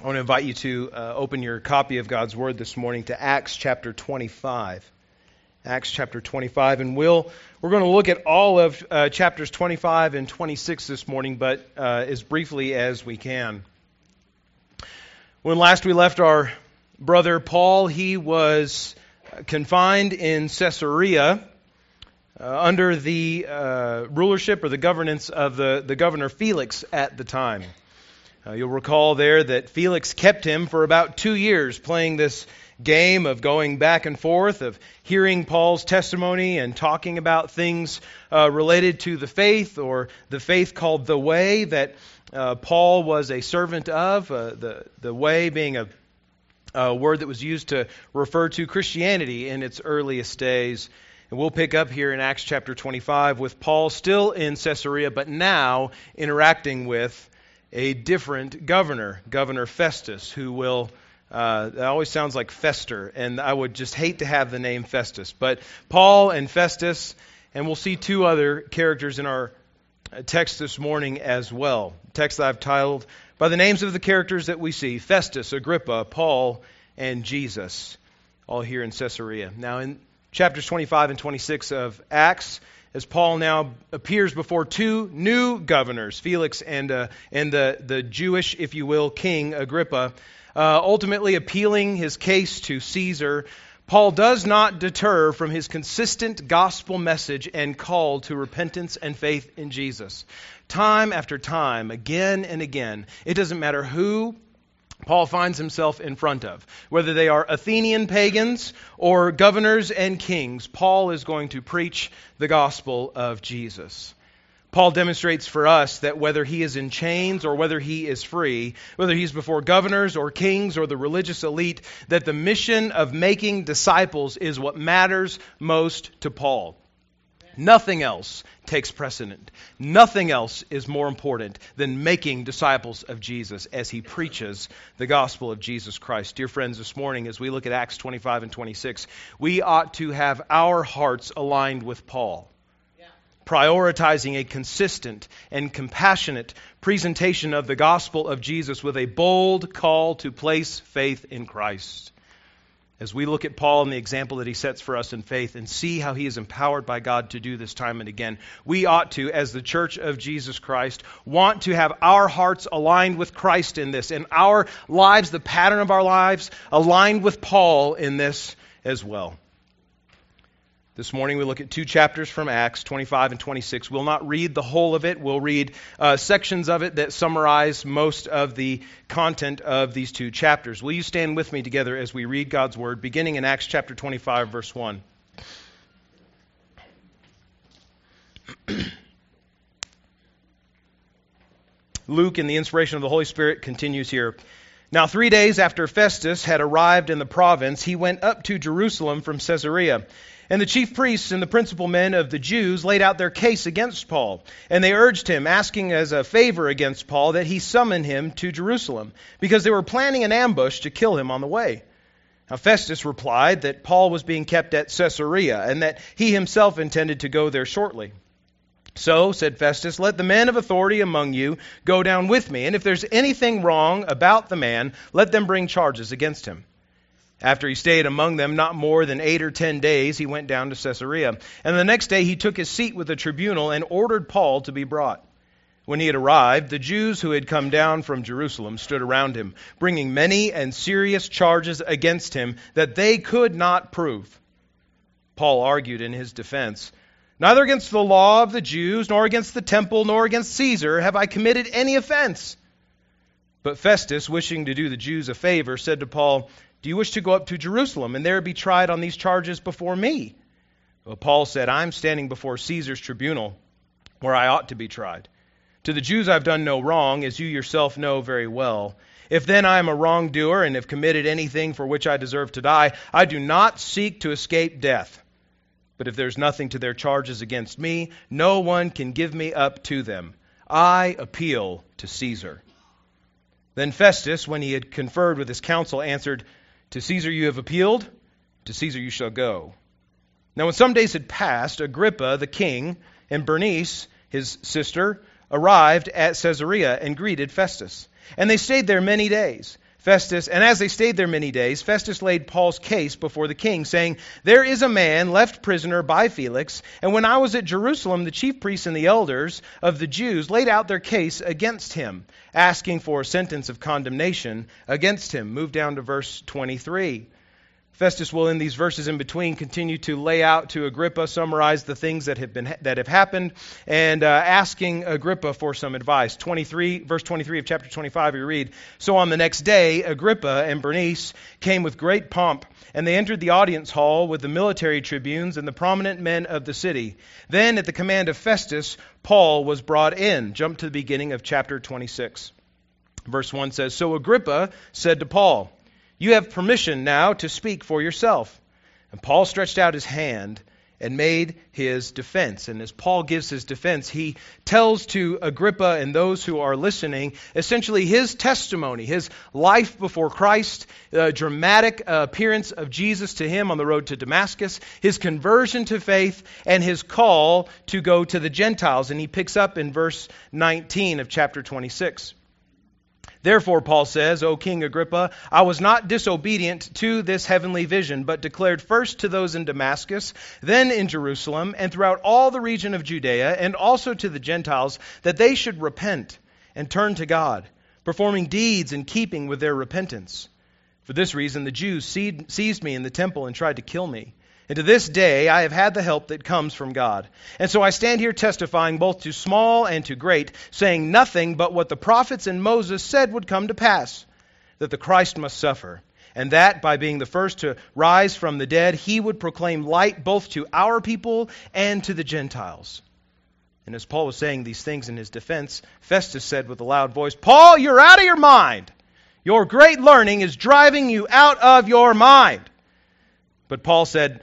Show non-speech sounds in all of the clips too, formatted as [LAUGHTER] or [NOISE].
I want to invite you to uh, open your copy of God's Word this morning to Acts chapter 25. Acts chapter 25, and we'll we're going to look at all of uh, chapters 25 and 26 this morning, but uh, as briefly as we can. When last we left our brother Paul, he was confined in Caesarea uh, under the uh, rulership or the governance of the, the governor Felix at the time. Uh, you'll recall there that Felix kept him for about two years playing this game of going back and forth, of hearing Paul's testimony and talking about things uh, related to the faith or the faith called the way that uh, Paul was a servant of, uh, the, the way being a, a word that was used to refer to Christianity in its earliest days. And we'll pick up here in Acts chapter 25 with Paul still in Caesarea, but now interacting with a different governor, Governor Festus, who will. Uh, that always sounds like Fester, and I would just hate to have the name Festus. But Paul and Festus, and we'll see two other characters in our text this morning as well. Text that I've titled by the names of the characters that we see Festus, Agrippa, Paul, and Jesus, all here in Caesarea. Now, in chapters 25 and 26 of Acts, as Paul now appears before two new governors, Felix and, uh, and the, the Jewish, if you will, king Agrippa, uh, ultimately appealing his case to Caesar. Paul does not deter from his consistent gospel message and call to repentance and faith in Jesus. Time after time, again and again, it doesn't matter who Paul finds himself in front of. Whether they are Athenian pagans or governors and kings, Paul is going to preach the gospel of Jesus. Paul demonstrates for us that whether he is in chains or whether he is free, whether he's before governors or kings or the religious elite, that the mission of making disciples is what matters most to Paul. Nothing else takes precedent. Nothing else is more important than making disciples of Jesus as he preaches the gospel of Jesus Christ. Dear friends, this morning, as we look at Acts 25 and 26, we ought to have our hearts aligned with Paul, prioritizing a consistent and compassionate presentation of the gospel of Jesus with a bold call to place faith in Christ as we look at Paul and the example that he sets for us in faith and see how he is empowered by God to do this time and again, we ought to, as the church of Jesus Christ, want to have our hearts aligned with Christ in this, and our lives, the pattern of our lives, aligned with Paul in this as well. This morning we look at two chapters from Acts, 25 and 26. We'll not read the whole of it. We'll read uh, sections of it that summarize most of the content of these two chapters. Will you stand with me together as we read God's Word, beginning in Acts chapter 25, verse 1? [CLEARS THROAT] Luke, in the inspiration of the Holy Spirit, continues here. Now, three days after Festus had arrived in the province, he went up to Jerusalem from Caesarea. And the chief priests and the principal men of the Jews laid out their case against Paul. And they urged him, asking as a favor against Paul, that he summon him to Jerusalem, because they were planning an ambush to kill him on the way. Now Festus replied that Paul was being kept at Caesarea, and that he himself intended to go there shortly. So, said Festus, let the men of authority among you go down with me, and if there's anything wrong about the man, let them bring charges against him. After he stayed among them not more than eight or ten days, he went down to Caesarea. And the next day he took his seat with the tribunal and ordered Paul to be brought. When he had arrived, the Jews who had come down from Jerusalem stood around him, bringing many and serious charges against him that they could not prove. Paul argued in his defense Neither against the law of the Jews, nor against the temple, nor against Caesar have I committed any offense. But Festus, wishing to do the Jews a favor, said to Paul, do you wish to go up to Jerusalem and there be tried on these charges before me? Paul said, I'm standing before Caesar's tribunal where I ought to be tried. To the Jews I've done no wrong, as you yourself know very well. If then I am a wrongdoer and have committed anything for which I deserve to die, I do not seek to escape death. But if there's nothing to their charges against me, no one can give me up to them. I appeal to Caesar. Then Festus, when he had conferred with his council, answered, to Caesar you have appealed, to Caesar you shall go. Now, when some days had passed, Agrippa the king and Bernice, his sister, arrived at Caesarea and greeted Festus. And they stayed there many days. Festus, and as they stayed there many days, Festus laid Paul's case before the king, saying, There is a man left prisoner by Felix, and when I was at Jerusalem, the chief priests and the elders of the Jews laid out their case against him, asking for a sentence of condemnation against him. Move down to verse 23. Festus will, in these verses in between, continue to lay out to Agrippa, summarize the things that have been that have happened, and uh, asking Agrippa for some advice. 23, verse 23 of chapter 25, we read: So on the next day, Agrippa and Bernice came with great pomp, and they entered the audience hall with the military tribunes and the prominent men of the city. Then, at the command of Festus, Paul was brought in. Jump to the beginning of chapter 26. Verse 1 says: So Agrippa said to Paul. You have permission now to speak for yourself. And Paul stretched out his hand and made his defense. And as Paul gives his defense, he tells to Agrippa and those who are listening essentially his testimony, his life before Christ, the dramatic appearance of Jesus to him on the road to Damascus, his conversion to faith, and his call to go to the Gentiles. And he picks up in verse 19 of chapter 26. Therefore, Paul says, O King Agrippa, I was not disobedient to this heavenly vision, but declared first to those in Damascus, then in Jerusalem, and throughout all the region of Judea, and also to the Gentiles, that they should repent and turn to God, performing deeds in keeping with their repentance. For this reason, the Jews seized me in the temple and tried to kill me. And to this day I have had the help that comes from God. And so I stand here testifying both to small and to great, saying nothing but what the prophets and Moses said would come to pass that the Christ must suffer, and that by being the first to rise from the dead, he would proclaim light both to our people and to the Gentiles. And as Paul was saying these things in his defense, Festus said with a loud voice, Paul, you're out of your mind. Your great learning is driving you out of your mind. But Paul said,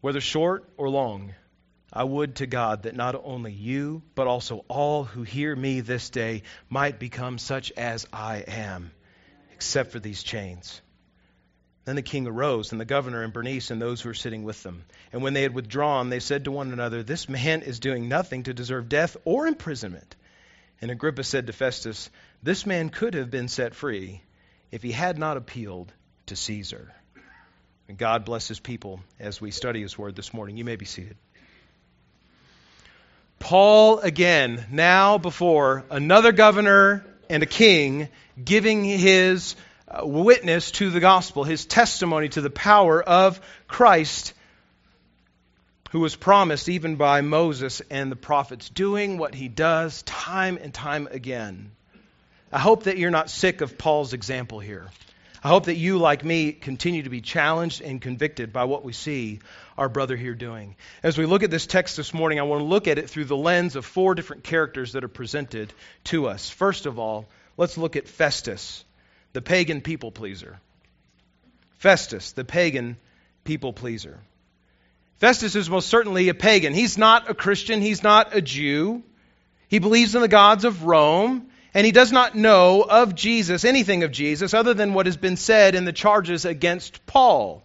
whether short or long, I would to God that not only you, but also all who hear me this day might become such as I am, except for these chains. Then the king arose, and the governor and Bernice and those who were sitting with them. And when they had withdrawn, they said to one another, This man is doing nothing to deserve death or imprisonment. And Agrippa said to Festus, This man could have been set free if he had not appealed to Caesar. And God bless his people as we study his word this morning. You may be seated. Paul, again, now before another governor and a king, giving his uh, witness to the gospel, his testimony to the power of Christ, who was promised even by Moses and the prophets, doing what he does time and time again. I hope that you're not sick of Paul's example here. I hope that you, like me, continue to be challenged and convicted by what we see our brother here doing. As we look at this text this morning, I want to look at it through the lens of four different characters that are presented to us. First of all, let's look at Festus, the pagan people pleaser. Festus, the pagan people pleaser. Festus is most certainly a pagan. He's not a Christian, he's not a Jew. He believes in the gods of Rome and he does not know of Jesus, anything of Jesus, other than what has been said in the charges against Paul.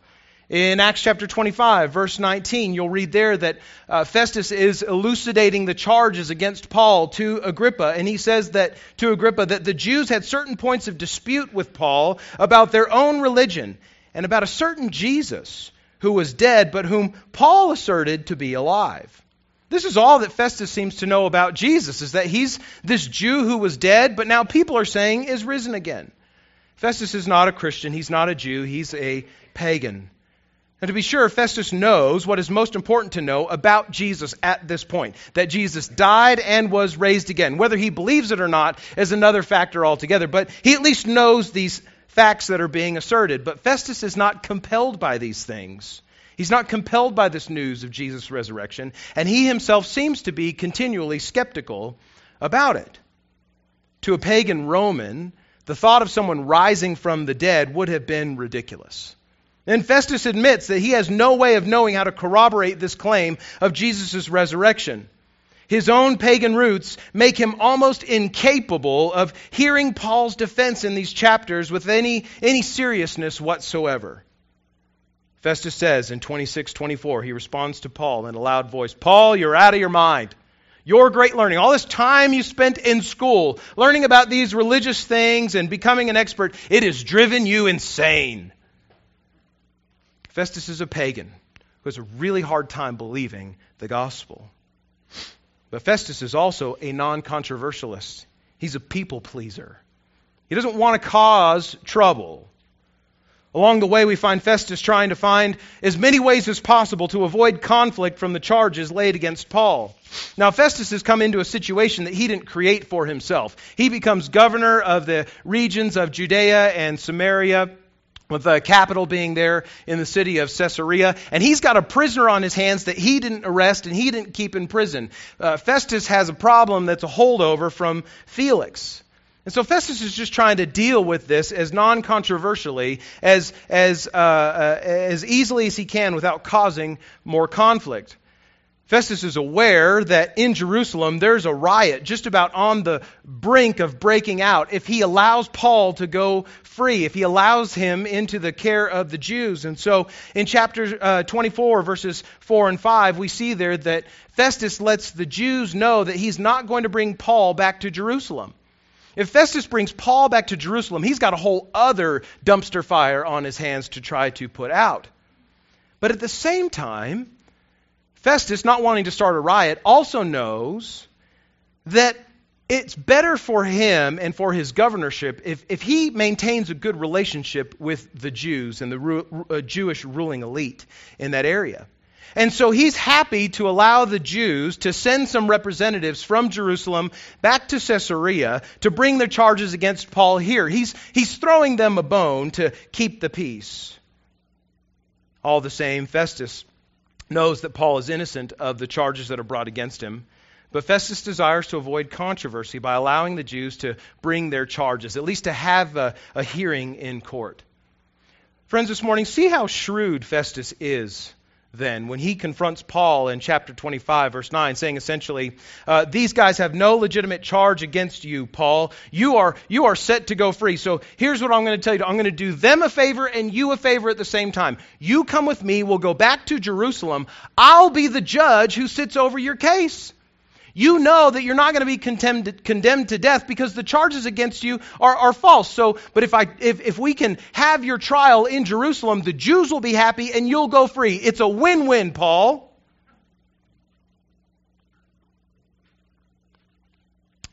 In Acts chapter 25, verse 19, you'll read there that uh, Festus is elucidating the charges against Paul to Agrippa, and he says that to Agrippa that the Jews had certain points of dispute with Paul about their own religion and about a certain Jesus who was dead, but whom Paul asserted to be alive. This is all that Festus seems to know about Jesus, is that he's this Jew who was dead, but now people are saying is risen again. Festus is not a Christian, he's not a Jew, he's a pagan. And to be sure, Festus knows what is most important to know about Jesus at this point that Jesus died and was raised again. Whether he believes it or not is another factor altogether, but he at least knows these facts that are being asserted. But Festus is not compelled by these things. He's not compelled by this news of Jesus' resurrection, and he himself seems to be continually skeptical about it. To a pagan Roman, The thought of someone rising from the dead would have been ridiculous. And Festus admits that he has no way of knowing how to corroborate this claim of Jesus' resurrection. His own pagan roots make him almost incapable of hearing Paul's defense in these chapters with any, any seriousness whatsoever. Festus says in 26:24, he responds to Paul in a loud voice, "Paul, you're out of your mind. Your great learning, all this time you spent in school learning about these religious things and becoming an expert, it has driven you insane." Festus is a pagan who has a really hard time believing the gospel. But Festus is also a non controversialist. He's a people pleaser. He doesn't want to cause trouble. Along the way, we find Festus trying to find as many ways as possible to avoid conflict from the charges laid against Paul. Now, Festus has come into a situation that he didn't create for himself. He becomes governor of the regions of Judea and Samaria with the capital being there in the city of Caesarea. And he's got a prisoner on his hands that he didn't arrest and he didn't keep in prison. Uh, Festus has a problem that's a holdover from Felix. And so Festus is just trying to deal with this as non controversially, as, as, uh, uh, as easily as he can without causing more conflict. Festus is aware that in Jerusalem there's a riot just about on the brink of breaking out if he allows Paul to go free, if he allows him into the care of the Jews. And so in chapter uh, 24, verses 4 and 5, we see there that Festus lets the Jews know that he's not going to bring Paul back to Jerusalem. If Festus brings Paul back to Jerusalem, he's got a whole other dumpster fire on his hands to try to put out. But at the same time, Festus, not wanting to start a riot, also knows that it's better for him and for his governorship if, if he maintains a good relationship with the Jews and the ru- uh, Jewish ruling elite in that area. And so he's happy to allow the Jews to send some representatives from Jerusalem back to Caesarea to bring their charges against Paul here. He's, he's throwing them a bone to keep the peace. All the same, Festus knows that Paul is innocent of the charges that are brought against him. But Festus desires to avoid controversy by allowing the Jews to bring their charges, at least to have a, a hearing in court. Friends, this morning, see how shrewd Festus is then when he confronts Paul in chapter 25, verse 9, saying essentially, uh, These guys have no legitimate charge against you, Paul. You are, you are set to go free. So here's what I'm going to tell you I'm going to do them a favor and you a favor at the same time. You come with me, we'll go back to Jerusalem. I'll be the judge who sits over your case you know that you're not going to be condemned, condemned to death because the charges against you are, are false. So, but if, I, if, if we can have your trial in Jerusalem, the Jews will be happy and you'll go free. It's a win win, Paul.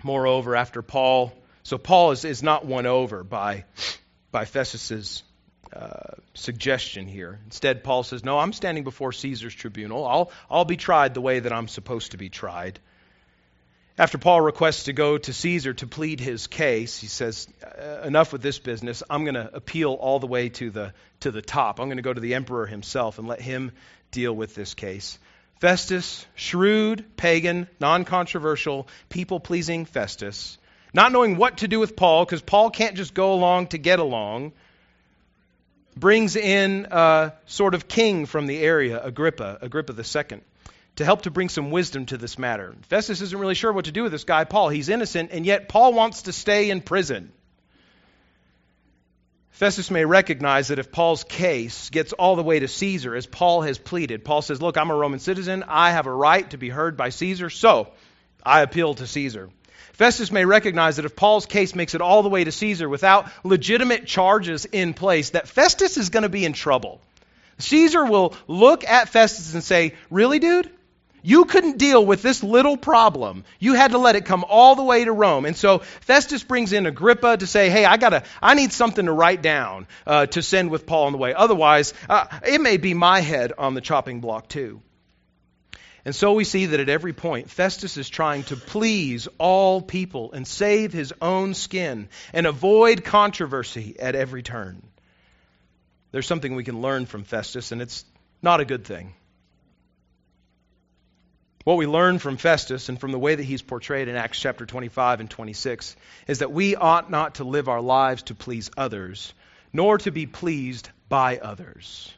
Moreover, after Paul, so Paul is, is not won over by, by Festus's uh, suggestion here. Instead, Paul says, No, I'm standing before Caesar's tribunal. I'll, I'll be tried the way that I'm supposed to be tried. After Paul requests to go to Caesar to plead his case, he says, uh, Enough with this business. I'm going to appeal all the way to the, to the top. I'm going to go to the emperor himself and let him deal with this case. Festus, shrewd, pagan, non controversial, people pleasing Festus, not knowing what to do with Paul, because Paul can't just go along to get along, brings in a sort of king from the area, Agrippa, Agrippa II to help to bring some wisdom to this matter. Festus isn't really sure what to do with this guy, Paul. He's innocent, and yet Paul wants to stay in prison. Festus may recognize that if Paul's case gets all the way to Caesar, as Paul has pleaded, Paul says, Look, I'm a Roman citizen. I have a right to be heard by Caesar, so I appeal to Caesar. Festus may recognize that if Paul's case makes it all the way to Caesar without legitimate charges in place, that Festus is going to be in trouble. Caesar will look at Festus and say, Really, dude? You couldn't deal with this little problem. You had to let it come all the way to Rome. And so Festus brings in Agrippa to say, hey, I gotta, I need something to write down uh, to send with Paul on the way. Otherwise, uh, it may be my head on the chopping block too. And so we see that at every point, Festus is trying to please all people and save his own skin and avoid controversy at every turn. There's something we can learn from Festus, and it's not a good thing. What we learn from Festus and from the way that he's portrayed in Acts chapter 25 and 26 is that we ought not to live our lives to please others, nor to be pleased by others.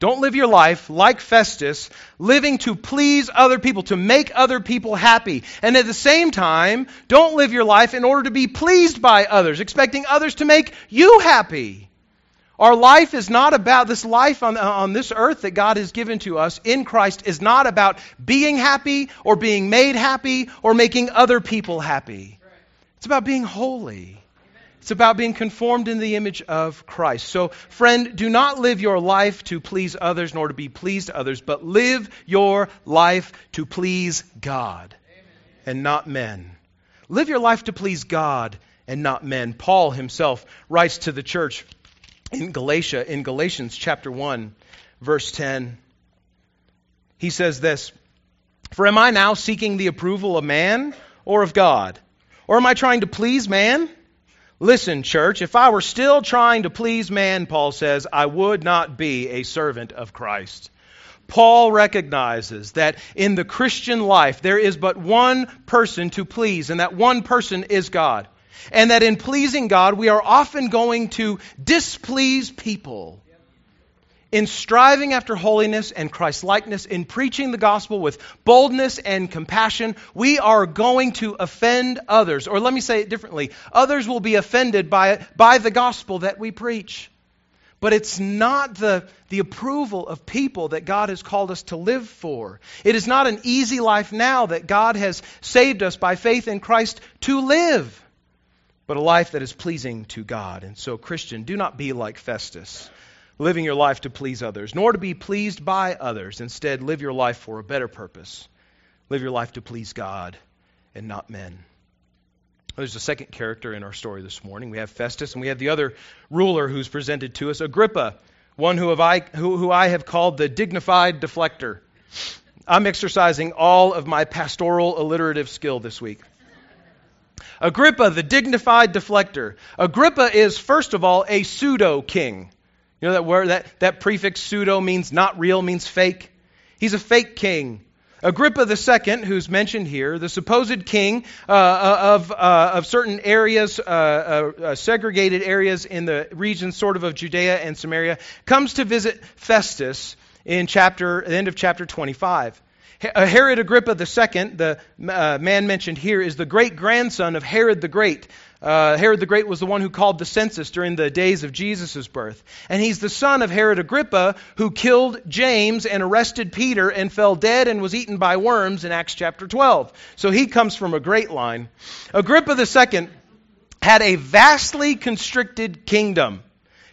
Don't live your life like Festus, living to please other people, to make other people happy. And at the same time, don't live your life in order to be pleased by others, expecting others to make you happy. Our life is not about this life on, on this earth that God has given to us in Christ is not about being happy or being made happy or making other people happy. It's about being holy. It's about being conformed in the image of Christ. So, friend, do not live your life to please others nor to be pleased to others, but live your life to please God and not men. Live your life to please God and not men. Paul himself writes to the church in Galatia, in Galatians chapter 1, verse 10. He says this For am I now seeking the approval of man or of God? Or am I trying to please man? Listen, church, if I were still trying to please man, Paul says, I would not be a servant of Christ. Paul recognizes that in the Christian life there is but one person to please, and that one person is God and that in pleasing God, we are often going to displease people. In striving after holiness and Christ likeness, in preaching the gospel with boldness and compassion, we are going to offend others. Or let me say it differently others will be offended by, by the gospel that we preach. But it's not the, the approval of people that God has called us to live for. It is not an easy life now that God has saved us by faith in Christ to live but a life that is pleasing to God. And so, Christian, do not be like Festus, living your life to please others, nor to be pleased by others. Instead, live your life for a better purpose. Live your life to please God and not men. There's a second character in our story this morning. We have Festus, and we have the other ruler who's presented to us, Agrippa, one who, I, who, who I have called the dignified deflector. I'm exercising all of my pastoral alliterative skill this week. Agrippa, the dignified deflector. Agrippa is, first of all, a pseudo king. You know that word, that, that prefix pseudo means not real, means fake. He's a fake king. Agrippa II, who's mentioned here, the supposed king uh, uh of, uh, of certain areas, uh, uh, uh, segregated areas in the region sort of of Judea and Samaria, comes to visit Festus in chapter, the end of chapter 25. Uh, Herod Agrippa II, the uh, man mentioned here, is the great grandson of Herod the Great. Uh, Herod the Great was the one who called the census during the days of Jesus' birth. And he's the son of Herod Agrippa, who killed James and arrested Peter and fell dead and was eaten by worms in Acts chapter 12. So he comes from a great line. Agrippa II had a vastly constricted kingdom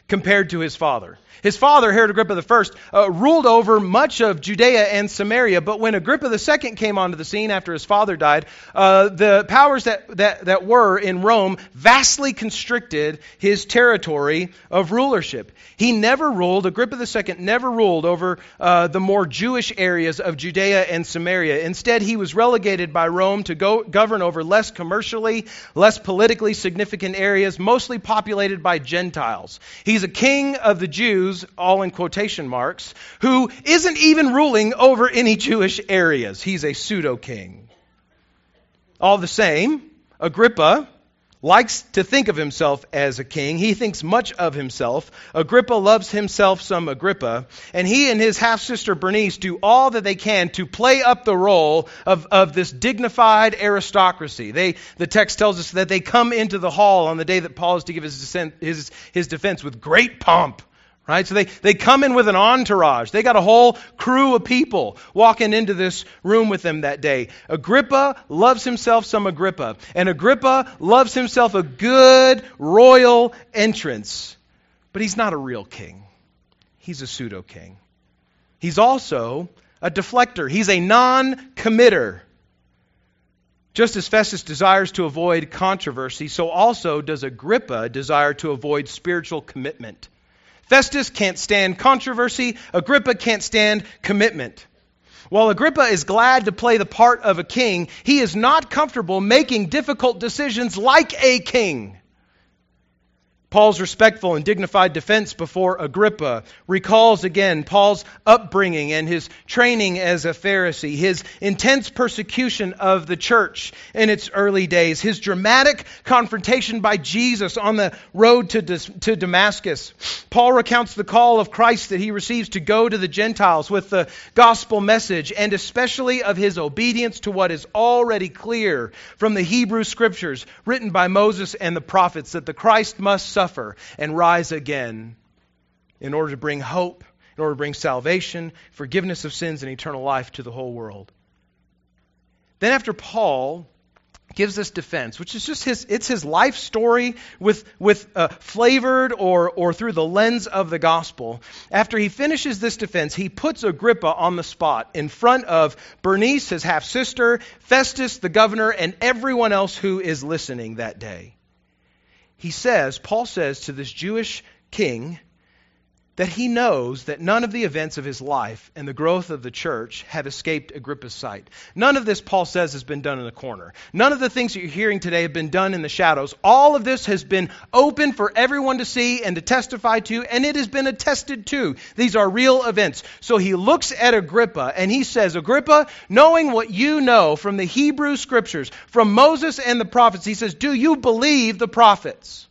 compared to his father. His father, Herod Agrippa I, uh, ruled over much of Judea and Samaria, but when Agrippa II came onto the scene after his father died, uh, the powers that, that, that were in Rome vastly constricted his territory of rulership. He never ruled, Agrippa II never ruled over uh, the more Jewish areas of Judea and Samaria. Instead, he was relegated by Rome to go, govern over less commercially, less politically significant areas, mostly populated by Gentiles. He's a king of the Jews Jews, all in quotation marks, who isn't even ruling over any Jewish areas. He's a pseudo king. All the same, Agrippa likes to think of himself as a king. He thinks much of himself. Agrippa loves himself some Agrippa. And he and his half sister Bernice do all that they can to play up the role of, of this dignified aristocracy. They, the text tells us that they come into the hall on the day that Paul is to give his, his, his defense with great pomp right? So they, they come in with an entourage. They got a whole crew of people walking into this room with them that day. Agrippa loves himself some Agrippa, and Agrippa loves himself a good royal entrance. But he's not a real king, he's a pseudo king. He's also a deflector, he's a non committer. Just as Festus desires to avoid controversy, so also does Agrippa desire to avoid spiritual commitment. Festus can't stand controversy. Agrippa can't stand commitment. While Agrippa is glad to play the part of a king, he is not comfortable making difficult decisions like a king. Paul's respectful and dignified defense before Agrippa recalls again Paul's upbringing and his training as a Pharisee, his intense persecution of the church in its early days, his dramatic confrontation by Jesus on the road to, to Damascus. Paul recounts the call of Christ that he receives to go to the Gentiles with the gospel message, and especially of his obedience to what is already clear from the Hebrew scriptures written by Moses and the prophets that the Christ must suffer and rise again in order to bring hope, in order to bring salvation, forgiveness of sins, and eternal life to the whole world. Then, after Paul gives this defense, which is just his, it's his life story with, with uh, flavored or, or through the lens of the gospel. After he finishes this defense, he puts Agrippa on the spot in front of Bernice, his half sister, Festus, the governor, and everyone else who is listening that day he says, Paul says to this Jewish king, that he knows that none of the events of his life and the growth of the church have escaped Agrippa's sight. None of this, Paul says, has been done in a corner. None of the things that you're hearing today have been done in the shadows. All of this has been open for everyone to see and to testify to, and it has been attested to. These are real events. So he looks at Agrippa and he says, Agrippa, knowing what you know from the Hebrew scriptures, from Moses and the prophets, he says, Do you believe the prophets?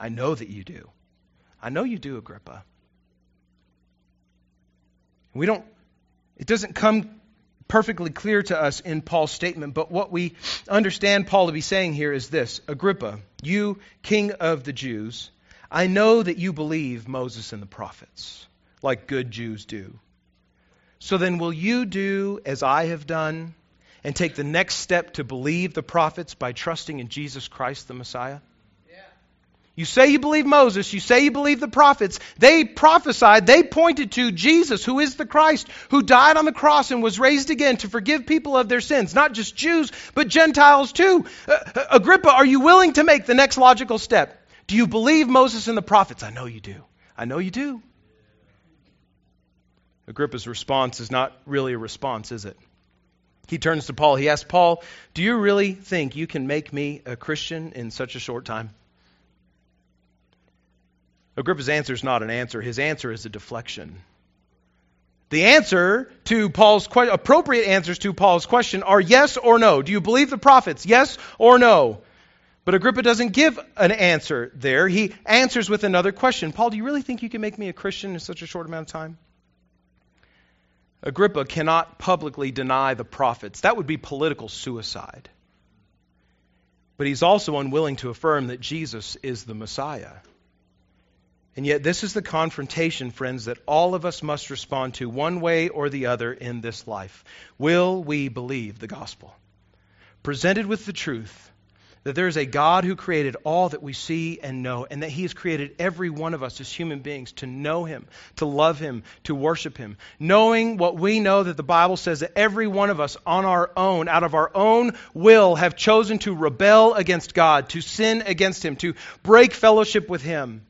I know that you do. I know you do, Agrippa. We don't, it doesn't come perfectly clear to us in Paul's statement, but what we understand Paul to be saying here is this Agrippa, you, king of the Jews, I know that you believe Moses and the prophets, like good Jews do. So then, will you do as I have done and take the next step to believe the prophets by trusting in Jesus Christ the Messiah? You say you believe Moses, you say you believe the prophets. They prophesied, they pointed to Jesus, who is the Christ, who died on the cross and was raised again to forgive people of their sins, not just Jews, but Gentiles too. Uh, uh, Agrippa, are you willing to make the next logical step? Do you believe Moses and the prophets? I know you do. I know you do. Agrippa's response is not really a response, is it? He turns to Paul. He asks Paul, Do you really think you can make me a Christian in such a short time? Agrippa's answer is not an answer, his answer is a deflection. The answer to Paul's que- appropriate answers to Paul's question are yes or no. Do you believe the prophets? Yes or no? But Agrippa doesn't give an answer there. He answers with another question. Paul, do you really think you can make me a Christian in such a short amount of time? Agrippa cannot publicly deny the prophets. That would be political suicide. But he's also unwilling to affirm that Jesus is the Messiah. And yet, this is the confrontation, friends, that all of us must respond to one way or the other in this life. Will we believe the gospel? Presented with the truth that there is a God who created all that we see and know, and that He has created every one of us as human beings to know Him, to love Him, to worship Him. Knowing what we know that the Bible says that every one of us on our own, out of our own will, have chosen to rebel against God, to sin against Him, to break fellowship with Him.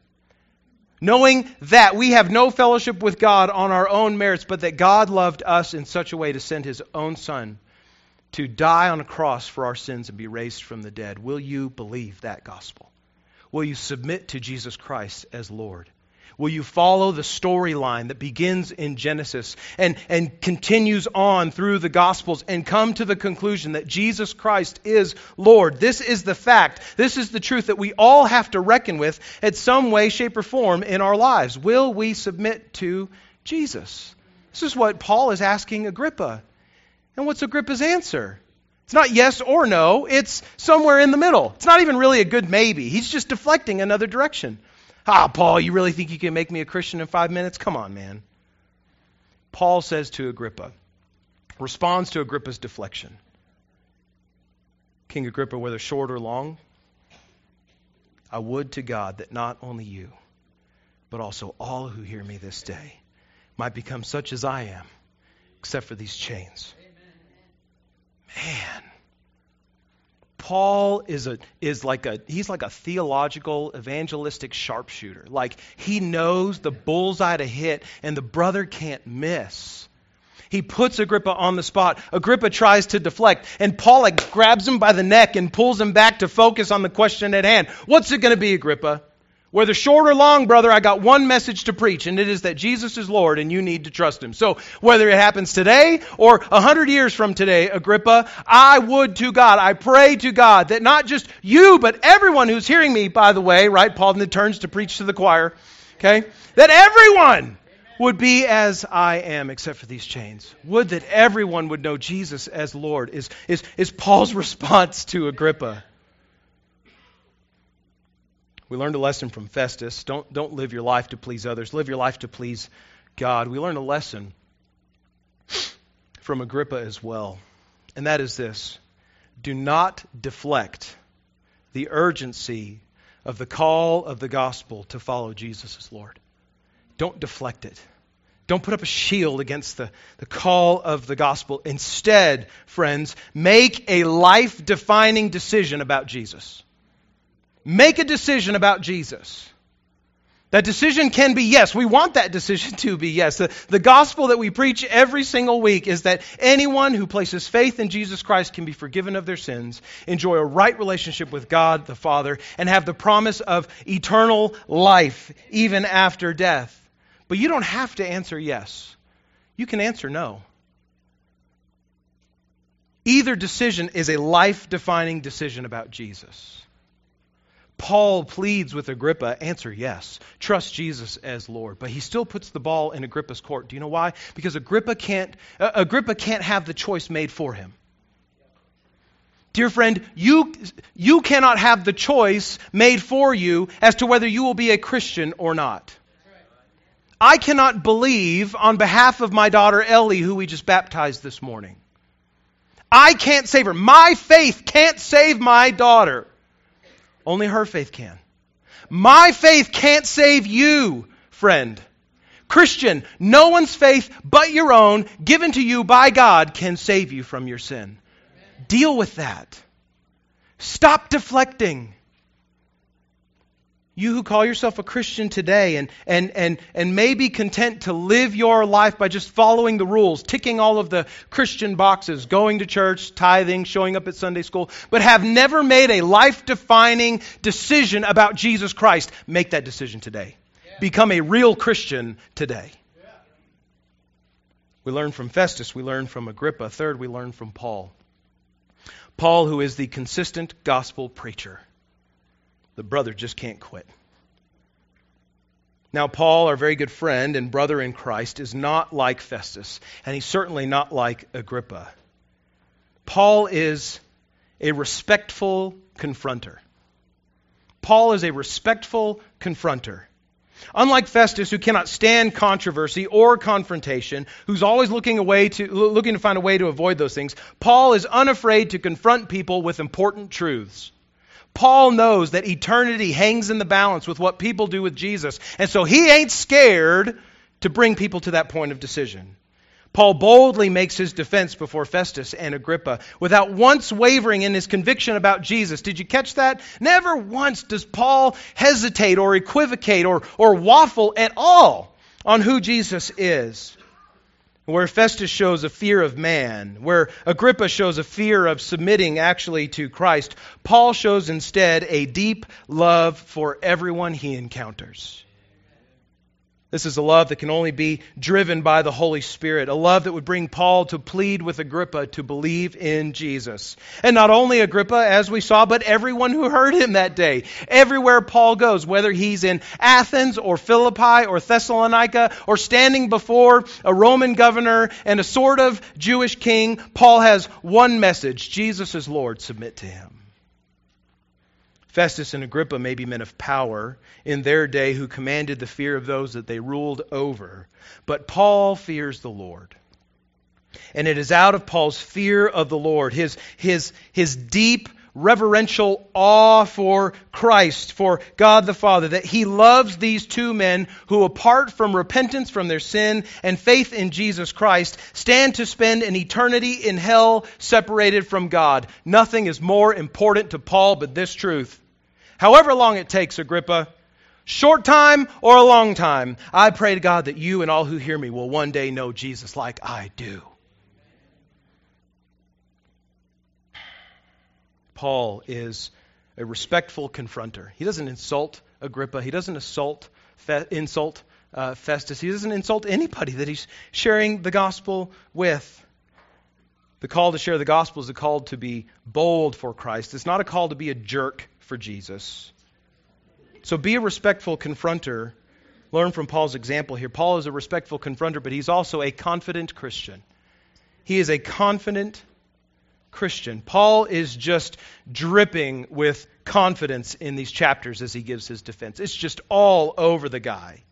Knowing that we have no fellowship with God on our own merits, but that God loved us in such a way to send his own Son to die on a cross for our sins and be raised from the dead. Will you believe that gospel? Will you submit to Jesus Christ as Lord? Will you follow the storyline that begins in Genesis and, and continues on through the Gospels and come to the conclusion that Jesus Christ is Lord? This is the fact. This is the truth that we all have to reckon with at some way, shape, or form in our lives. Will we submit to Jesus? This is what Paul is asking Agrippa. And what's Agrippa's answer? It's not yes or no, it's somewhere in the middle. It's not even really a good maybe. He's just deflecting another direction. Ah, Paul, you really think you can make me a Christian in five minutes? Come on, man. Paul says to Agrippa, responds to Agrippa's deflection. King Agrippa, whether short or long, I would to God that not only you, but also all who hear me this day might become such as I am, except for these chains. Amen. Man, Paul is a is like a he's like a theological evangelistic sharpshooter. Like he knows the bullseye to hit and the brother can't miss. He puts Agrippa on the spot. Agrippa tries to deflect, and Paul like grabs him by the neck and pulls him back to focus on the question at hand. What's it going to be, Agrippa? Whether short or long, brother, I got one message to preach, and it is that Jesus is Lord and you need to trust Him. So, whether it happens today or a hundred years from today, Agrippa, I would to God, I pray to God that not just you, but everyone who's hearing me, by the way, right? Paul then turns to preach to the choir, okay? That everyone would be as I am, except for these chains. Would that everyone would know Jesus as Lord, is, is, is Paul's [LAUGHS] response to Agrippa. We learned a lesson from Festus. Don't, don't live your life to please others, live your life to please God. We learned a lesson from Agrippa as well, and that is this do not deflect the urgency of the call of the gospel to follow Jesus as Lord. Don't deflect it. Don't put up a shield against the, the call of the gospel. Instead, friends, make a life defining decision about Jesus. Make a decision about Jesus. That decision can be yes. We want that decision [LAUGHS] to be yes. The, the gospel that we preach every single week is that anyone who places faith in Jesus Christ can be forgiven of their sins, enjoy a right relationship with God the Father, and have the promise of eternal life even after death. But you don't have to answer yes. You can answer no. Either decision is a life defining decision about Jesus. Paul pleads with Agrippa, answer yes. Trust Jesus as Lord. But he still puts the ball in Agrippa's court. Do you know why? Because Agrippa can't, uh, Agrippa can't have the choice made for him. Dear friend, you, you cannot have the choice made for you as to whether you will be a Christian or not. I cannot believe on behalf of my daughter Ellie, who we just baptized this morning. I can't save her. My faith can't save my daughter. Only her faith can. My faith can't save you, friend. Christian, no one's faith but your own, given to you by God, can save you from your sin. Deal with that. Stop deflecting. You who call yourself a Christian today and, and, and, and may be content to live your life by just following the rules, ticking all of the Christian boxes, going to church, tithing, showing up at Sunday school, but have never made a life defining decision about Jesus Christ, make that decision today. Yeah. Become a real Christian today. Yeah. We learn from Festus, we learn from Agrippa. Third, we learn from Paul. Paul, who is the consistent gospel preacher the brother just can't quit. Now, Paul, our very good friend and brother in Christ, is not like Festus, and he's certainly not like Agrippa. Paul is a respectful confronter. Paul is a respectful confronter. Unlike Festus, who cannot stand controversy or confrontation, who's always looking, away to, looking to find a way to avoid those things, Paul is unafraid to confront people with important truths. Paul knows that eternity hangs in the balance with what people do with Jesus. And so he ain't scared to bring people to that point of decision. Paul boldly makes his defense before Festus and Agrippa without once wavering in his conviction about Jesus. Did you catch that? Never once does Paul hesitate or equivocate or, or waffle at all on who Jesus is where Festus shows a fear of man, where Agrippa shows a fear of submitting actually to Christ, Paul shows instead a deep love for everyone he encounters. This is a love that can only be driven by the Holy Spirit, a love that would bring Paul to plead with Agrippa to believe in Jesus. And not only Agrippa, as we saw, but everyone who heard him that day. Everywhere Paul goes, whether he's in Athens or Philippi or Thessalonica or standing before a Roman governor and a sort of Jewish king, Paul has one message Jesus is Lord, submit to him. Festus and Agrippa may be men of power in their day who commanded the fear of those that they ruled over. But Paul fears the Lord. And it is out of Paul's fear of the Lord, his, his, his deep reverential awe for Christ, for God the Father, that he loves these two men who, apart from repentance from their sin and faith in Jesus Christ, stand to spend an eternity in hell separated from God. Nothing is more important to Paul but this truth however long it takes, Agrippa, short time or a long time, I pray to God that you and all who hear me will one day know Jesus like I do. Paul is a respectful confronter. He doesn't insult Agrippa. He doesn't assault, fe- insult uh, Festus. He doesn't insult anybody that he's sharing the gospel with. The call to share the gospel is a call to be bold for Christ. It's not a call to be a jerk for Jesus. So be a respectful confronter. Learn from Paul's example here. Paul is a respectful confronter, but he's also a confident Christian. He is a confident Christian. Paul is just dripping with confidence in these chapters as he gives his defense. It's just all over the guy.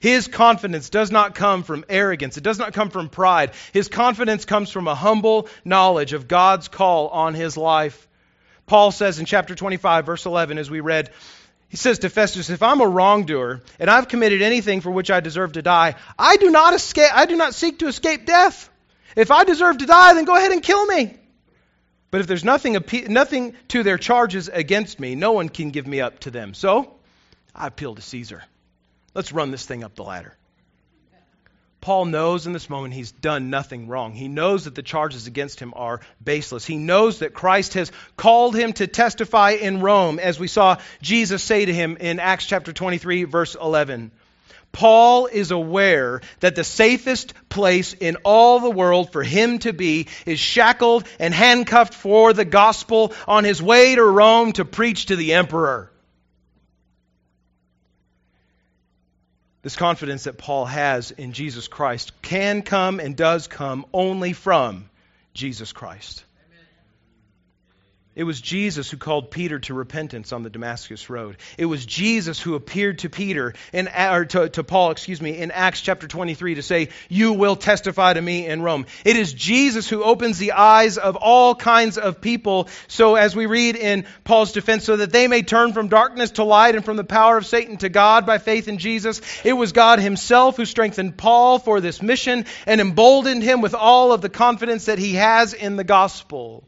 His confidence does not come from arrogance. It does not come from pride. His confidence comes from a humble knowledge of God's call on his life. Paul says in chapter 25, verse 11, as we read, he says to Festus, If I'm a wrongdoer and I've committed anything for which I deserve to die, I do not escape, I do not seek to escape death. If I deserve to die, then go ahead and kill me. But if there's nothing, nothing to their charges against me, no one can give me up to them. So I appeal to Caesar. Let's run this thing up the ladder. Paul knows in this moment he's done nothing wrong. He knows that the charges against him are baseless. He knows that Christ has called him to testify in Rome, as we saw Jesus say to him in Acts chapter 23, verse 11. Paul is aware that the safest place in all the world for him to be is shackled and handcuffed for the gospel on his way to Rome to preach to the emperor. This confidence that Paul has in Jesus Christ can come and does come only from Jesus Christ. It was Jesus who called Peter to repentance on the Damascus road. It was Jesus who appeared to Peter in, or to, to, Paul, excuse me, in Acts chapter 23 to say, "You will testify to me in Rome." It is Jesus who opens the eyes of all kinds of people. So as we read in Paul's defense, so that they may turn from darkness to light and from the power of Satan to God by faith in Jesus. It was God Himself who strengthened Paul for this mission and emboldened him with all of the confidence that he has in the gospel.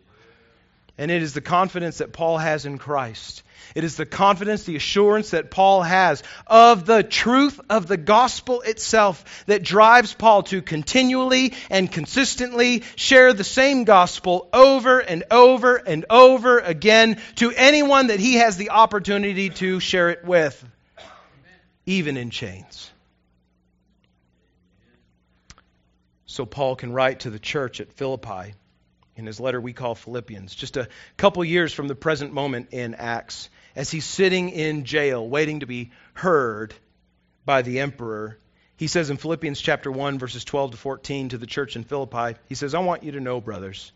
And it is the confidence that Paul has in Christ. It is the confidence, the assurance that Paul has of the truth of the gospel itself that drives Paul to continually and consistently share the same gospel over and over and over again to anyone that he has the opportunity to share it with, even in chains. So Paul can write to the church at Philippi in his letter we call Philippians, just a couple years from the present moment in Acts, as he's sitting in jail waiting to be heard by the emperor. He says in Philippians chapter 1 verses 12 to 14 to the church in Philippi, he says, "I want you to know, brothers,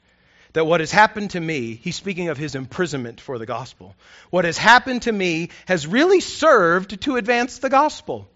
that what has happened to me, he's speaking of his imprisonment for the gospel. What has happened to me has really served to advance the gospel."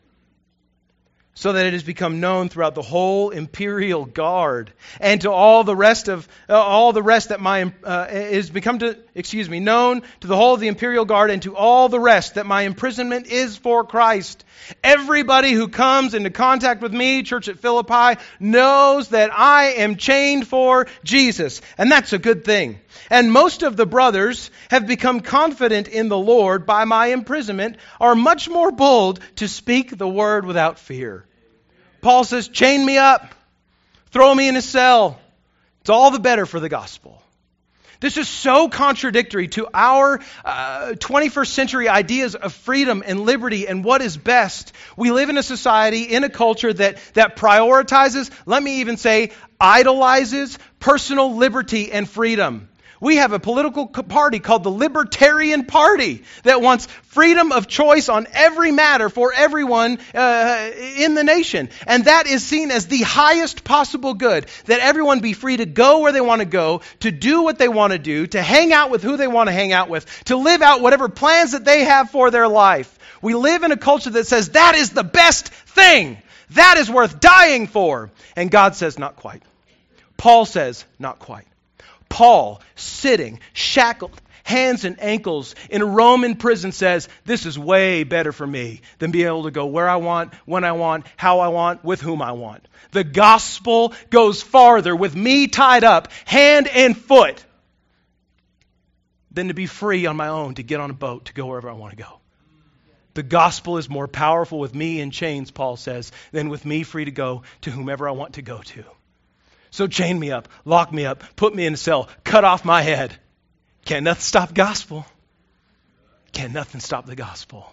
So that it has become known throughout the whole imperial guard and to all the rest of uh, all the rest that my uh, is become to excuse me known to the whole of the imperial guard and to all the rest that my imprisonment is for Christ. Everybody who comes into contact with me church at Philippi knows that I am chained for Jesus. And that's a good thing. And most of the brothers have become confident in the Lord by my imprisonment, are much more bold to speak the word without fear. Paul says, chain me up, throw me in a cell. It's all the better for the gospel. This is so contradictory to our uh, 21st century ideas of freedom and liberty and what is best. We live in a society, in a culture that, that prioritizes, let me even say, idolizes personal liberty and freedom. We have a political party called the Libertarian Party that wants freedom of choice on every matter for everyone uh, in the nation. And that is seen as the highest possible good that everyone be free to go where they want to go, to do what they want to do, to hang out with who they want to hang out with, to live out whatever plans that they have for their life. We live in a culture that says that is the best thing. That is worth dying for. And God says, not quite. Paul says, not quite. Paul, sitting, shackled, hands and ankles in a Roman prison, says, This is way better for me than being able to go where I want, when I want, how I want, with whom I want. The gospel goes farther with me tied up, hand and foot, than to be free on my own to get on a boat to go wherever I want to go. The gospel is more powerful with me in chains, Paul says, than with me free to go to whomever I want to go to. So chain me up, lock me up, put me in a cell, cut off my head. Can't nothing stop gospel. Can't nothing stop the gospel.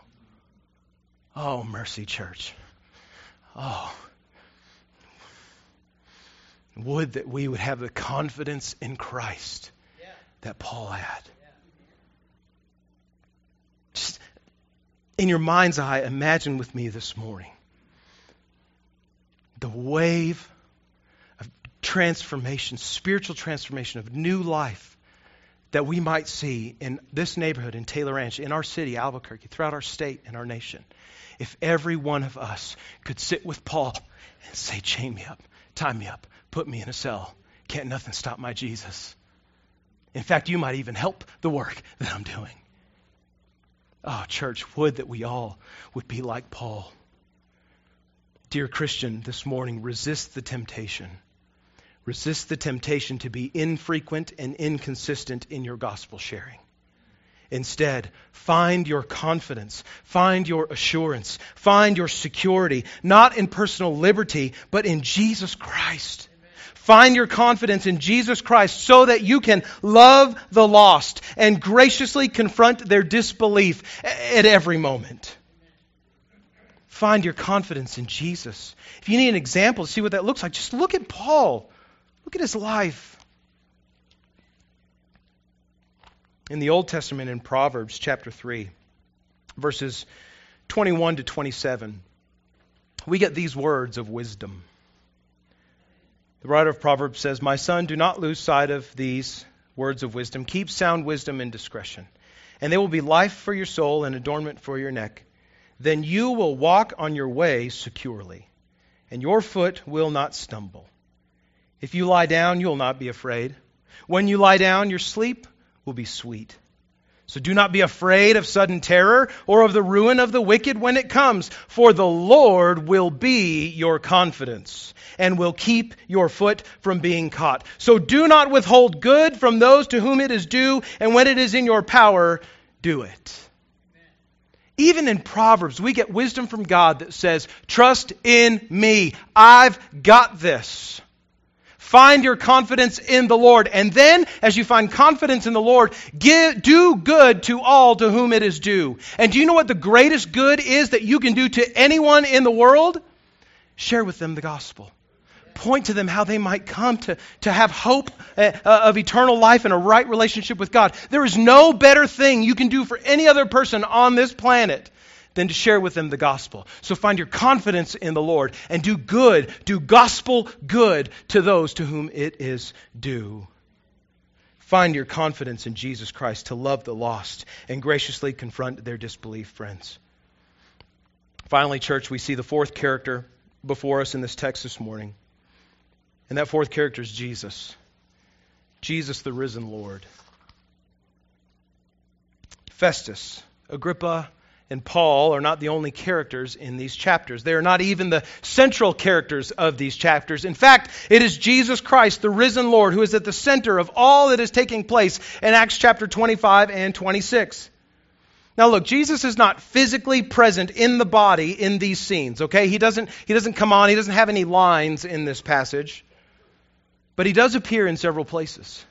Oh, mercy, church. Oh. Would that we would have the confidence in Christ that Paul had. Just in your mind's eye, imagine with me this morning the wave transformation, spiritual transformation, of new life that we might see in this neighborhood, in Taylor Ranch, in our city, Albuquerque, throughout our state and our nation. If every one of us could sit with Paul and say, Chain me up, tie me up, put me in a cell. Can't nothing stop my Jesus. In fact, you might even help the work [LAUGHS] that I'm doing. Oh, church, would that we all would be like Paul. Dear Christian, this morning, resist the temptation. Resist the temptation to be infrequent and inconsistent in your gospel sharing. Instead, find your confidence, find your assurance, find your security, not in personal liberty, but in Jesus Christ. Find your confidence in Jesus Christ so that you can love the lost and graciously confront their disbelief at every moment. Find your confidence in Jesus. If you need an example to see what that looks like, just look at Paul. Look at his life. In the Old Testament, in Proverbs chapter 3, verses 21 to 27, we get these words of wisdom. The writer of Proverbs says, My son, do not lose sight of these words of wisdom. Keep sound wisdom and discretion, and they will be life for your soul and adornment for your neck. Then you will walk on your way securely, and your foot will not stumble. If you lie down, you will not be afraid. When you lie down, your sleep will be sweet. So do not be afraid of sudden terror or of the ruin of the wicked when it comes, for the Lord will be your confidence and will keep your foot from being caught. So do not withhold good from those to whom it is due, and when it is in your power, do it. Even in Proverbs, we get wisdom from God that says, Trust in me. I've got this. Find your confidence in the Lord. And then, as you find confidence in the Lord, give, do good to all to whom it is due. And do you know what the greatest good is that you can do to anyone in the world? Share with them the gospel. Point to them how they might come to, to have hope uh, uh of eternal life and a right relationship with God. There is no better thing you can do for any other person on this planet than to share with them the gospel. So find your confidence in the Lord and do good, do gospel good to those to whom it is due. Find your confidence in Jesus Christ to love the lost and graciously confront their disbelief, friends. Finally, church, we see the fourth character before us in this text this morning. And that fourth character is Jesus. Jesus, the risen Lord. Festus, Agrippa, and Paul are not the only characters in these chapters. They are not even the central characters of these chapters. In fact, it is Jesus Christ, the risen Lord, who is at the center of all that is taking place in Acts chapter 25 and 26. Now look, Jesus is not physically present in the body in these scenes, okay? He doesn't he doesn't come on, he doesn't have any lines in this passage. But he does appear in several places.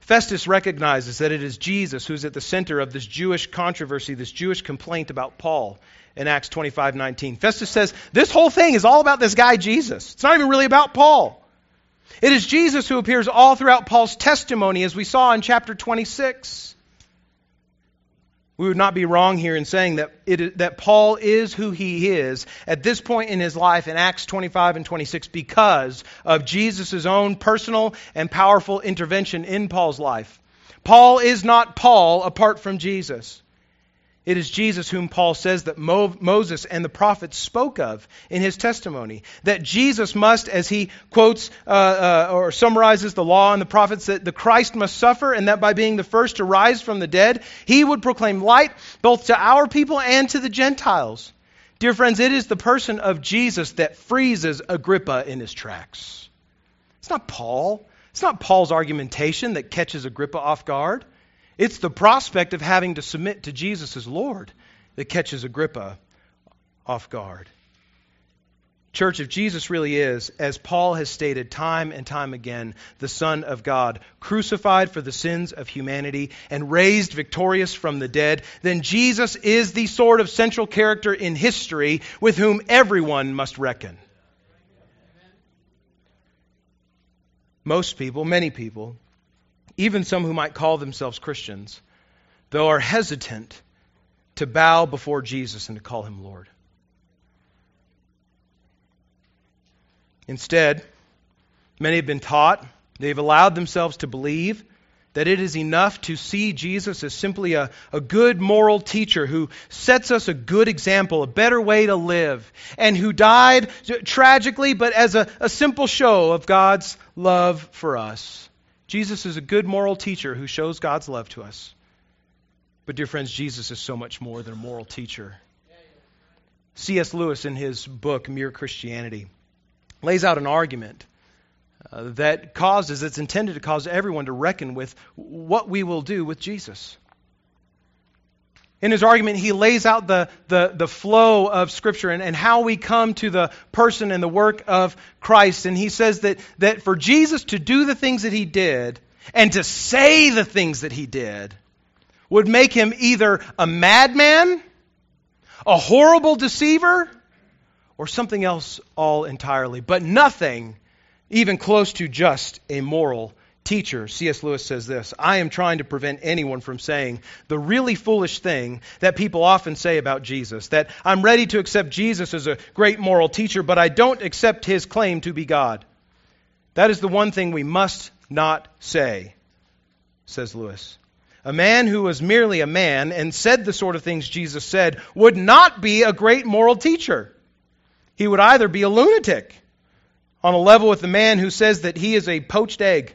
Festus recognizes that it is Jesus who's at the center of this Jewish controversy, this Jewish complaint about Paul in Acts 25:19. Festus says, "This whole thing is all about this guy Jesus. It's not even really about Paul." It is Jesus who appears all throughout Paul's testimony as we saw in chapter 26. We would not be wrong here in saying that, it, that Paul is who he is at this point in his life in Acts 25 and 26 because of Jesus' own personal and powerful intervention in Paul's life. Paul is not Paul apart from Jesus. It is Jesus whom Paul says that Mo- Moses and the prophets spoke of in his testimony. That Jesus must, as he quotes uh, uh, or summarizes the law and the prophets, that the Christ must suffer and that by being the first to rise from the dead, he would proclaim light both to our people and to the Gentiles. Dear friends, it is the person of Jesus that freezes Agrippa in his tracks. It's not Paul. It's not Paul's argumentation that catches Agrippa off guard. It's the prospect of having to submit to Jesus as Lord that catches Agrippa off guard. Church, if Jesus really is, as Paul has stated time and time again, the Son of God, crucified for the sins of humanity and raised victorious from the dead, then Jesus is the sort of central character in history with whom everyone must reckon. Most people, many people, even some who might call themselves Christians, though are hesitant to bow before Jesus and to call him Lord. Instead, many have been taught, they've allowed themselves to believe that it is enough to see Jesus as simply a, a good moral teacher who sets us a good example, a better way to live, and who died tragically, but as a, a simple show of God's love for us. Jesus is a good moral teacher who shows God's love to us. But, dear friends, Jesus is so much more than a moral teacher. C.S. Lewis, in his book, Mere Christianity, lays out an argument uh, that causes, it's intended to cause everyone to reckon with what we will do with Jesus. In his argument, he lays out the, the, the flow of Scripture and, and how we come to the person and the work of Christ. And he says that, that for Jesus to do the things that he did and to say the things that he did would make him either a madman, a horrible deceiver, or something else all entirely, but nothing even close to just a moral teacher. C.S. Lewis says this I am trying to prevent anyone from saying the really foolish thing that people often say about Jesus that I'm ready to accept Jesus as a great moral teacher, but I don't accept his claim to be God. That is the one thing we must not say, says Lewis. A man who was merely a man and said the sort of things Jesus said would not be a great moral teacher. He would either be a lunatic on a level with the man who says that he is a poached egg,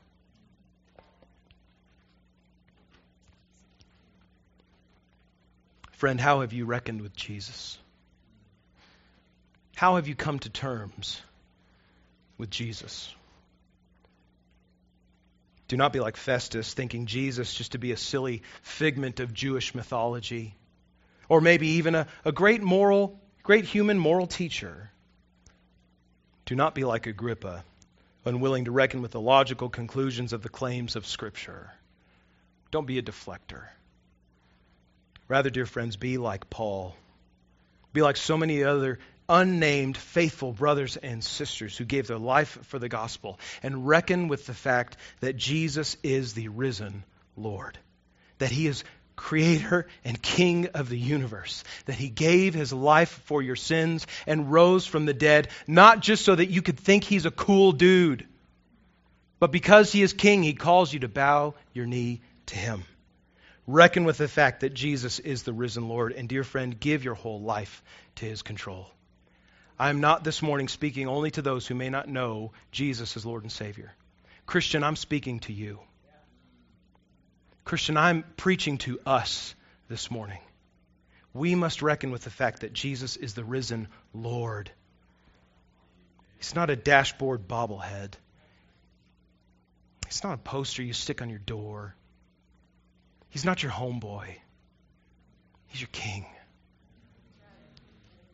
Friend, how have you reckoned with Jesus? How have you come to terms with Jesus? Do not be like Festus, thinking Jesus just to be a silly figment of Jewish mythology, or maybe even a, a great moral, great human moral teacher. Do not be like Agrippa, unwilling to reckon with the logical conclusions of the claims of Scripture. Don't be a deflector. Rather, dear friends, be like Paul. Be like so many other unnamed faithful brothers and sisters who gave their life for the gospel and reckon with the fact that Jesus is the risen Lord, that he is creator and king of the universe, that he gave his life for your sins and rose from the dead, not just so that you could think he's a cool dude, but because he is king, he calls you to bow your knee to him. Reckon with the fact that Jesus is the risen Lord, and dear friend, give your whole life to his control. I am not this morning speaking only to those who may not know Jesus as Lord and Savior. Christian, I'm speaking to you. Christian, I'm preaching to us this morning. We must reckon with the fact that Jesus is the risen Lord. He's not a dashboard bobblehead. He's not a poster you stick on your door. He's not your homeboy. He's your king.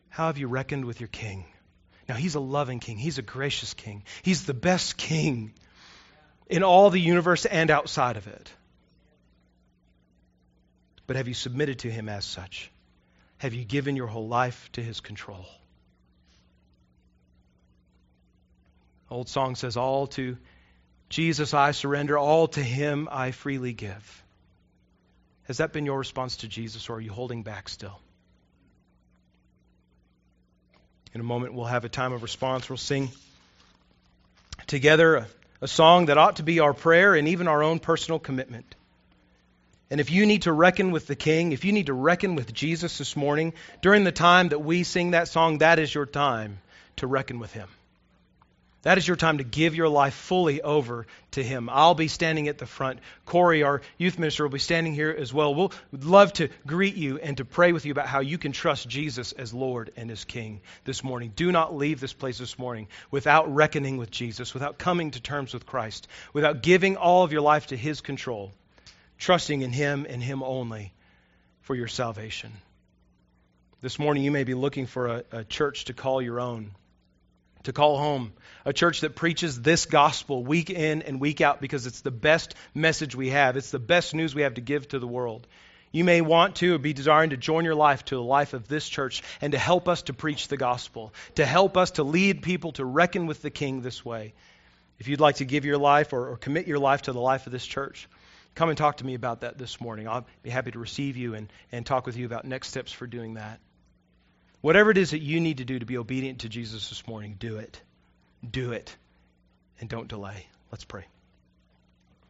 How have you reckoned with your king? Now, he's a loving king, he's a gracious king, he's the best king in all the universe and outside of it. But have you submitted to him as such? Have you given your whole life to his control? Old song says, All to Jesus I surrender, all to him I freely give. Has that been your response to Jesus, or are you holding back still? In a moment, we'll have a time of response. We'll sing together a, a, song that ought to be our prayer and even our own personal commitment. And if you need to reckon with the King, if you need to reckon with Jesus this morning, during the time that we sing that song, that is your time to reckon with Him. That is your time to give your life fully over to Him. I'll be standing at the front. Corey, our youth minister, will be standing here as well. We'll love to greet you and to pray with you about how you can trust Jesus as Lord and as King this morning. Do not leave this place this morning without reckoning with Jesus, without coming to terms with Christ, without giving all of your life to His control, trusting in Him and Him only for your salvation. This morning, you may be looking for a, a church to call your own to call home. A church that preaches this gospel week in and week out because it's the best message we have. It's the best news we have to give to the world. You may want to or be desiring to join your life to the life of this church and to help us to preach the gospel, to help us to lead people to reckon with the King this way. If you'd like to give your life or, or commit your life to the life of this church, come and talk to me about that this morning. I'll be happy to receive you and, and talk with you about next steps for doing that. Whatever it is that you need to do to be obedient to Jesus this morning, do it. Do it. And don't delay. Let's pray.